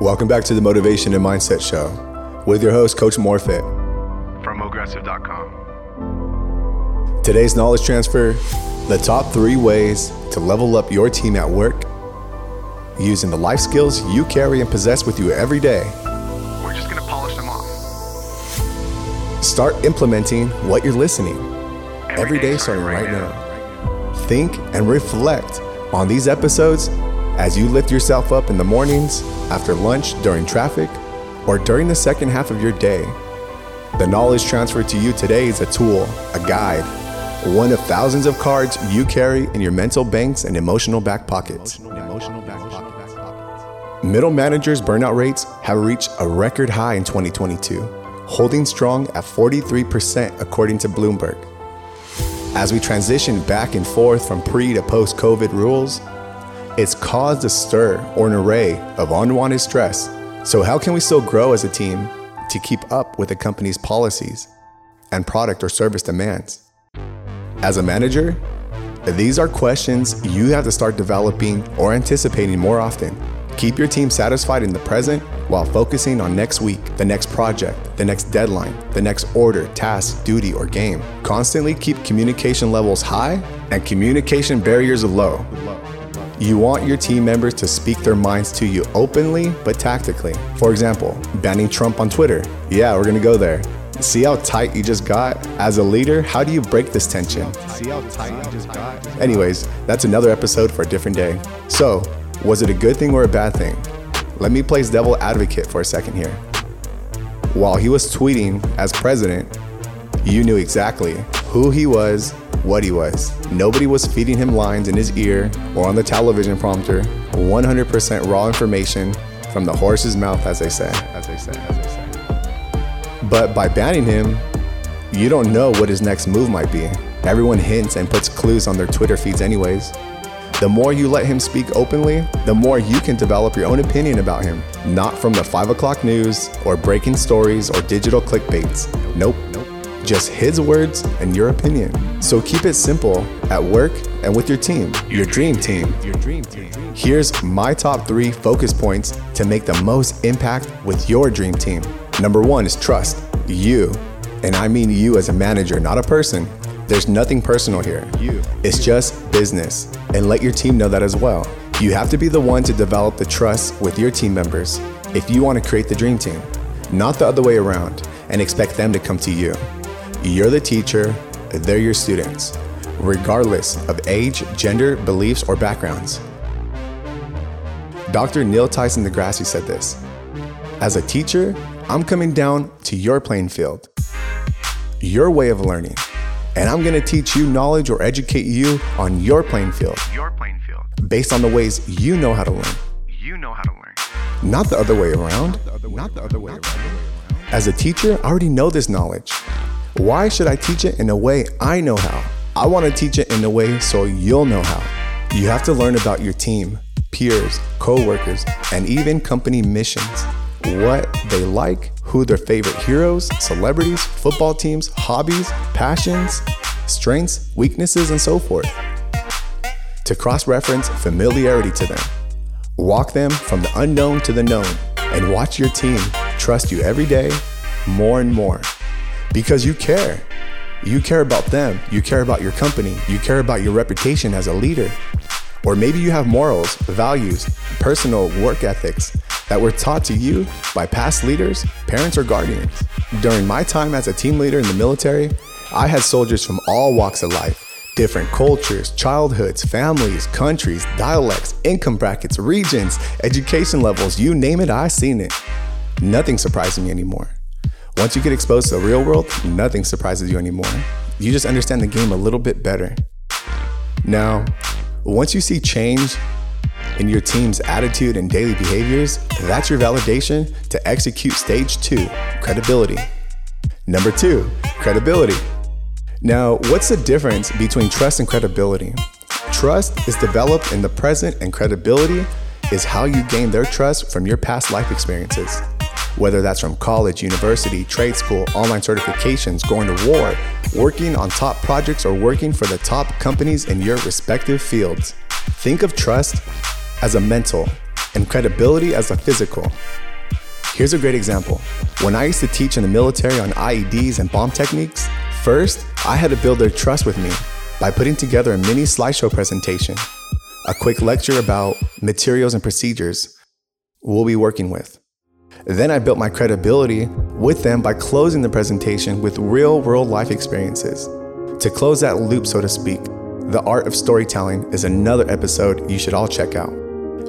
Welcome back to the Motivation and Mindset Show with your host, Coach Morfit. From Mogressive.com. Today's knowledge transfer the top three ways to level up your team at work using the life skills you carry and possess with you every day. We're just going to polish them off. Start implementing what you're listening every day starting right now. Think and reflect on these episodes as you lift yourself up in the mornings, after lunch, during traffic, or during the second half of your day. The knowledge transferred to you today is a tool, a guide, one of thousands of cards you carry in your mental banks and emotional back pockets. Middle managers' burnout rates have reached a record high in 2022, holding strong at 43% according to Bloomberg. As we transition back and forth from pre to post COVID rules, it's caused a stir or an array of unwanted stress. So, how can we still grow as a team to keep up with the company's policies and product or service demands? As a manager, these are questions you have to start developing or anticipating more often. Keep your team satisfied in the present while focusing on next week, the next project, the next deadline, the next order, task, duty, or game. Constantly keep communication levels high and communication barriers low. You want your team members to speak their minds to you openly but tactically. For example, banning Trump on Twitter. Yeah, we're gonna go there. See how tight you just got? As a leader, how do you break this tension? See how tight you just got? Anyways, that's another episode for a different day. So, was it a good thing or a bad thing? Let me play devil advocate for a second here. While he was tweeting as president, you knew exactly who he was, what he was. Nobody was feeding him lines in his ear or on the television prompter. 100% raw information from the horse's mouth, as they say. As they say. As they say. But by banning him, you don't know what his next move might be. Everyone hints and puts clues on their Twitter feeds, anyways. The more you let him speak openly, the more you can develop your own opinion about him, not from the 5 o'clock news or breaking stories or digital clickbaits. Nope. Nope. Just his words and your opinion. So keep it simple at work and with your team, your dream team. Your dream team. Here's my top three focus points to make the most impact with your dream team. Number one is trust. You, and I mean you as a manager, not a person, there's nothing personal here. You. It's just business. And let your team know that as well. You have to be the one to develop the trust with your team members if you want to create the dream team, not the other way around and expect them to come to you. You're the teacher, they're your students, regardless of age, gender, beliefs, or backgrounds. Dr. Neil Tyson Degrassi said this As a teacher, I'm coming down to your playing field, your way of learning and I'm going to teach you knowledge or educate you on your playing field. Your playing field. Based on the ways you know how to learn. You know how to learn. Not the other way around. Not the other way around. As a teacher, I already know this knowledge. Why should I teach it in a way I know how? I want to teach it in a way so you'll know how. You have to learn about your team, peers, co-workers, and even company missions. What they like, who their favorite heroes, celebrities, football teams, hobbies, passions, strengths, weaknesses, and so forth. To cross reference familiarity to them. Walk them from the unknown to the known and watch your team trust you every day more and more because you care. You care about them, you care about your company, you care about your reputation as a leader. Or maybe you have morals, values, personal work ethics that were taught to you by past leaders, parents, or guardians. During my time as a team leader in the military, I had soldiers from all walks of life different cultures, childhoods, families, countries, dialects, income brackets, regions, education levels you name it, I've seen it. Nothing surprises me anymore. Once you get exposed to the real world, nothing surprises you anymore. You just understand the game a little bit better. Now, once you see change in your team's attitude and daily behaviors, that's your validation to execute stage two credibility. Number two, credibility. Now, what's the difference between trust and credibility? Trust is developed in the present, and credibility is how you gain their trust from your past life experiences. Whether that's from college, university, trade school, online certifications, going to war, working on top projects, or working for the top companies in your respective fields. Think of trust as a mental, and credibility as a physical. Here's a great example. When I used to teach in the military on IEDs and bomb techniques, first, I had to build their trust with me by putting together a mini slideshow presentation, a quick lecture about materials and procedures we'll be working with. Then I built my credibility with them by closing the presentation with real world life experiences. To close that loop, so to speak, the art of storytelling is another episode you should all check out.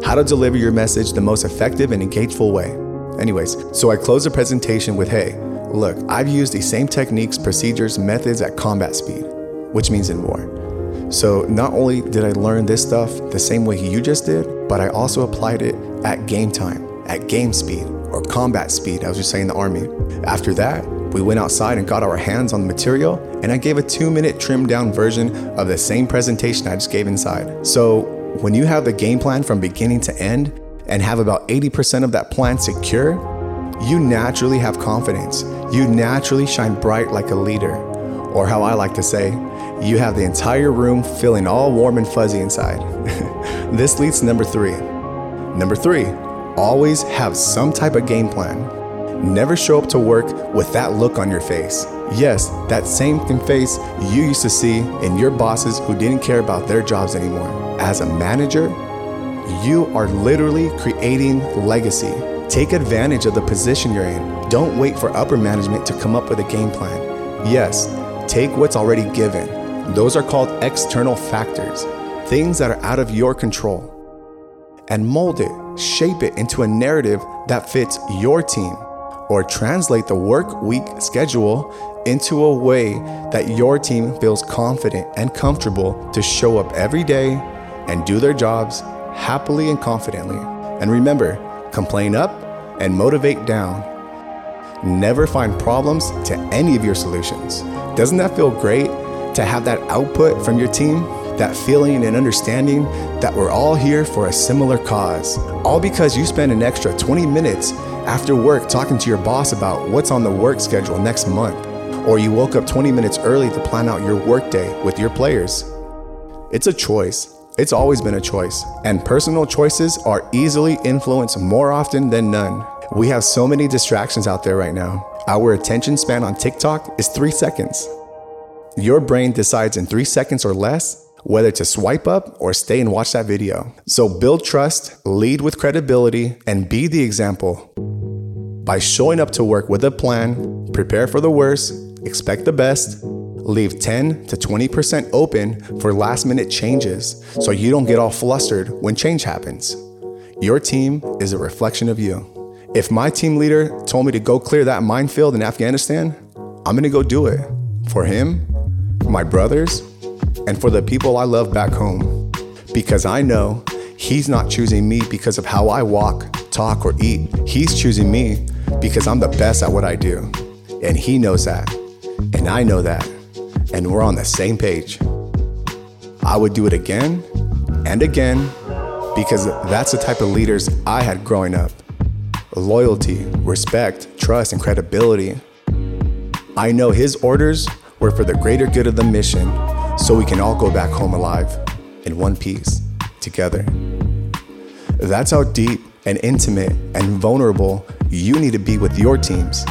How to deliver your message the most effective and engageful way. Anyways, so I close the presentation with Hey, look, I've used these same techniques, procedures, methods at combat speed, which means in war. So not only did I learn this stuff the same way you just did, but I also applied it at game time, at game speed, combat speed, as we say in the Army. After that, we went outside and got our hands on the material, and I gave a two minute trimmed down version of the same presentation I just gave inside. So, when you have the game plan from beginning to end and have about 80% of that plan secure, you naturally have confidence. You naturally shine bright like a leader. Or, how I like to say, you have the entire room feeling all warm and fuzzy inside. this leads to number three. Number three, always have some type of game plan. Never show up to work with that look on your face. Yes, that same face you used to see in your bosses who didn't care about their jobs anymore. As a manager, you are literally creating legacy. Take advantage of the position you're in. Don't wait for upper management to come up with a game plan. Yes, take what's already given. Those are called external factors, things that are out of your control. And mold it, shape it into a narrative that fits your team, or translate the work week schedule into a way that your team feels confident and comfortable to show up every day and do their jobs happily and confidently. And remember, complain up and motivate down. Never find problems to any of your solutions. Doesn't that feel great to have that output from your team? That feeling and understanding that we're all here for a similar cause. All because you spend an extra 20 minutes after work talking to your boss about what's on the work schedule next month. Or you woke up 20 minutes early to plan out your workday with your players. It's a choice. It's always been a choice, and personal choices are easily influenced more often than none. We have so many distractions out there right now. Our attention span on TikTok is three seconds. Your brain decides in three seconds or less whether to swipe up or stay and watch that video. So build trust, lead with credibility, and be the example. By showing up to work with a plan, prepare for the worst, expect the best, leave 10 to 20% open for last minute changes so you don't get all flustered when change happens. Your team is a reflection of you. If my team leader told me to go clear that minefield in Afghanistan, I'm gonna go do it for him, for my brothers, and for the people I love back home. Because I know he's not choosing me because of how I walk, talk, or eat. He's choosing me because I'm the best at what I do. And he knows that. And I know that. And we're on the same page. I would do it again and again because that's the type of leaders I had growing up loyalty, respect, trust, and credibility. I know his orders were for the greater good of the mission so we can all go back home alive in one piece together. That's how deep and intimate and vulnerable you need to be with your teams.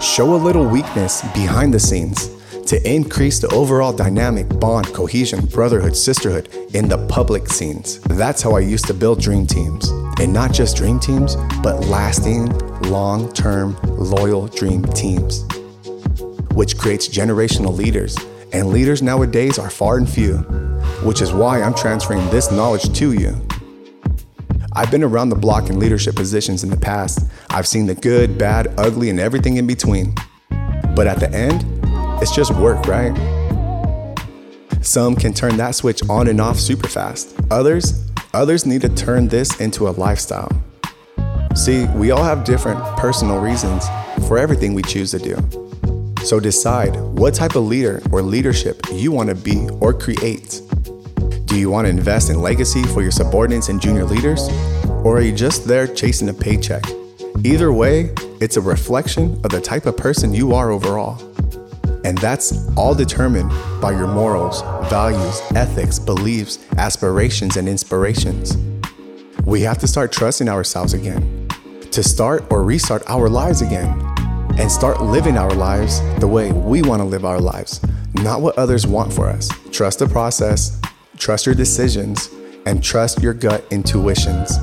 Show a little weakness behind the scenes to increase the overall dynamic, bond, cohesion, brotherhood, sisterhood in the public scenes. That's how I used to build dream teams. And not just dream teams, but lasting, long term, loyal dream teams, which creates generational leaders. And leaders nowadays are far and few, which is why I'm transferring this knowledge to you. I've been around the block in leadership positions in the past. I've seen the good, bad, ugly, and everything in between. But at the end, it's just work, right? Some can turn that switch on and off super fast. Others, others need to turn this into a lifestyle. See, we all have different personal reasons for everything we choose to do. So decide what type of leader or leadership you want to be or create. Do you want to invest in legacy for your subordinates and junior leaders? Or are you just there chasing a paycheck? Either way, it's a reflection of the type of person you are overall. And that's all determined by your morals, values, ethics, beliefs, aspirations, and inspirations. We have to start trusting ourselves again, to start or restart our lives again, and start living our lives the way we want to live our lives, not what others want for us. Trust the process, trust your decisions, and trust your gut intuitions.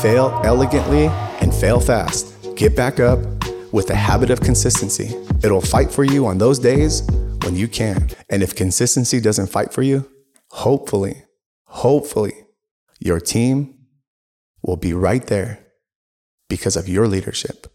Fail elegantly and fail fast. Get back up with a habit of consistency. It'll fight for you on those days when you can. And if consistency doesn't fight for you, hopefully, hopefully, your team will be right there because of your leadership.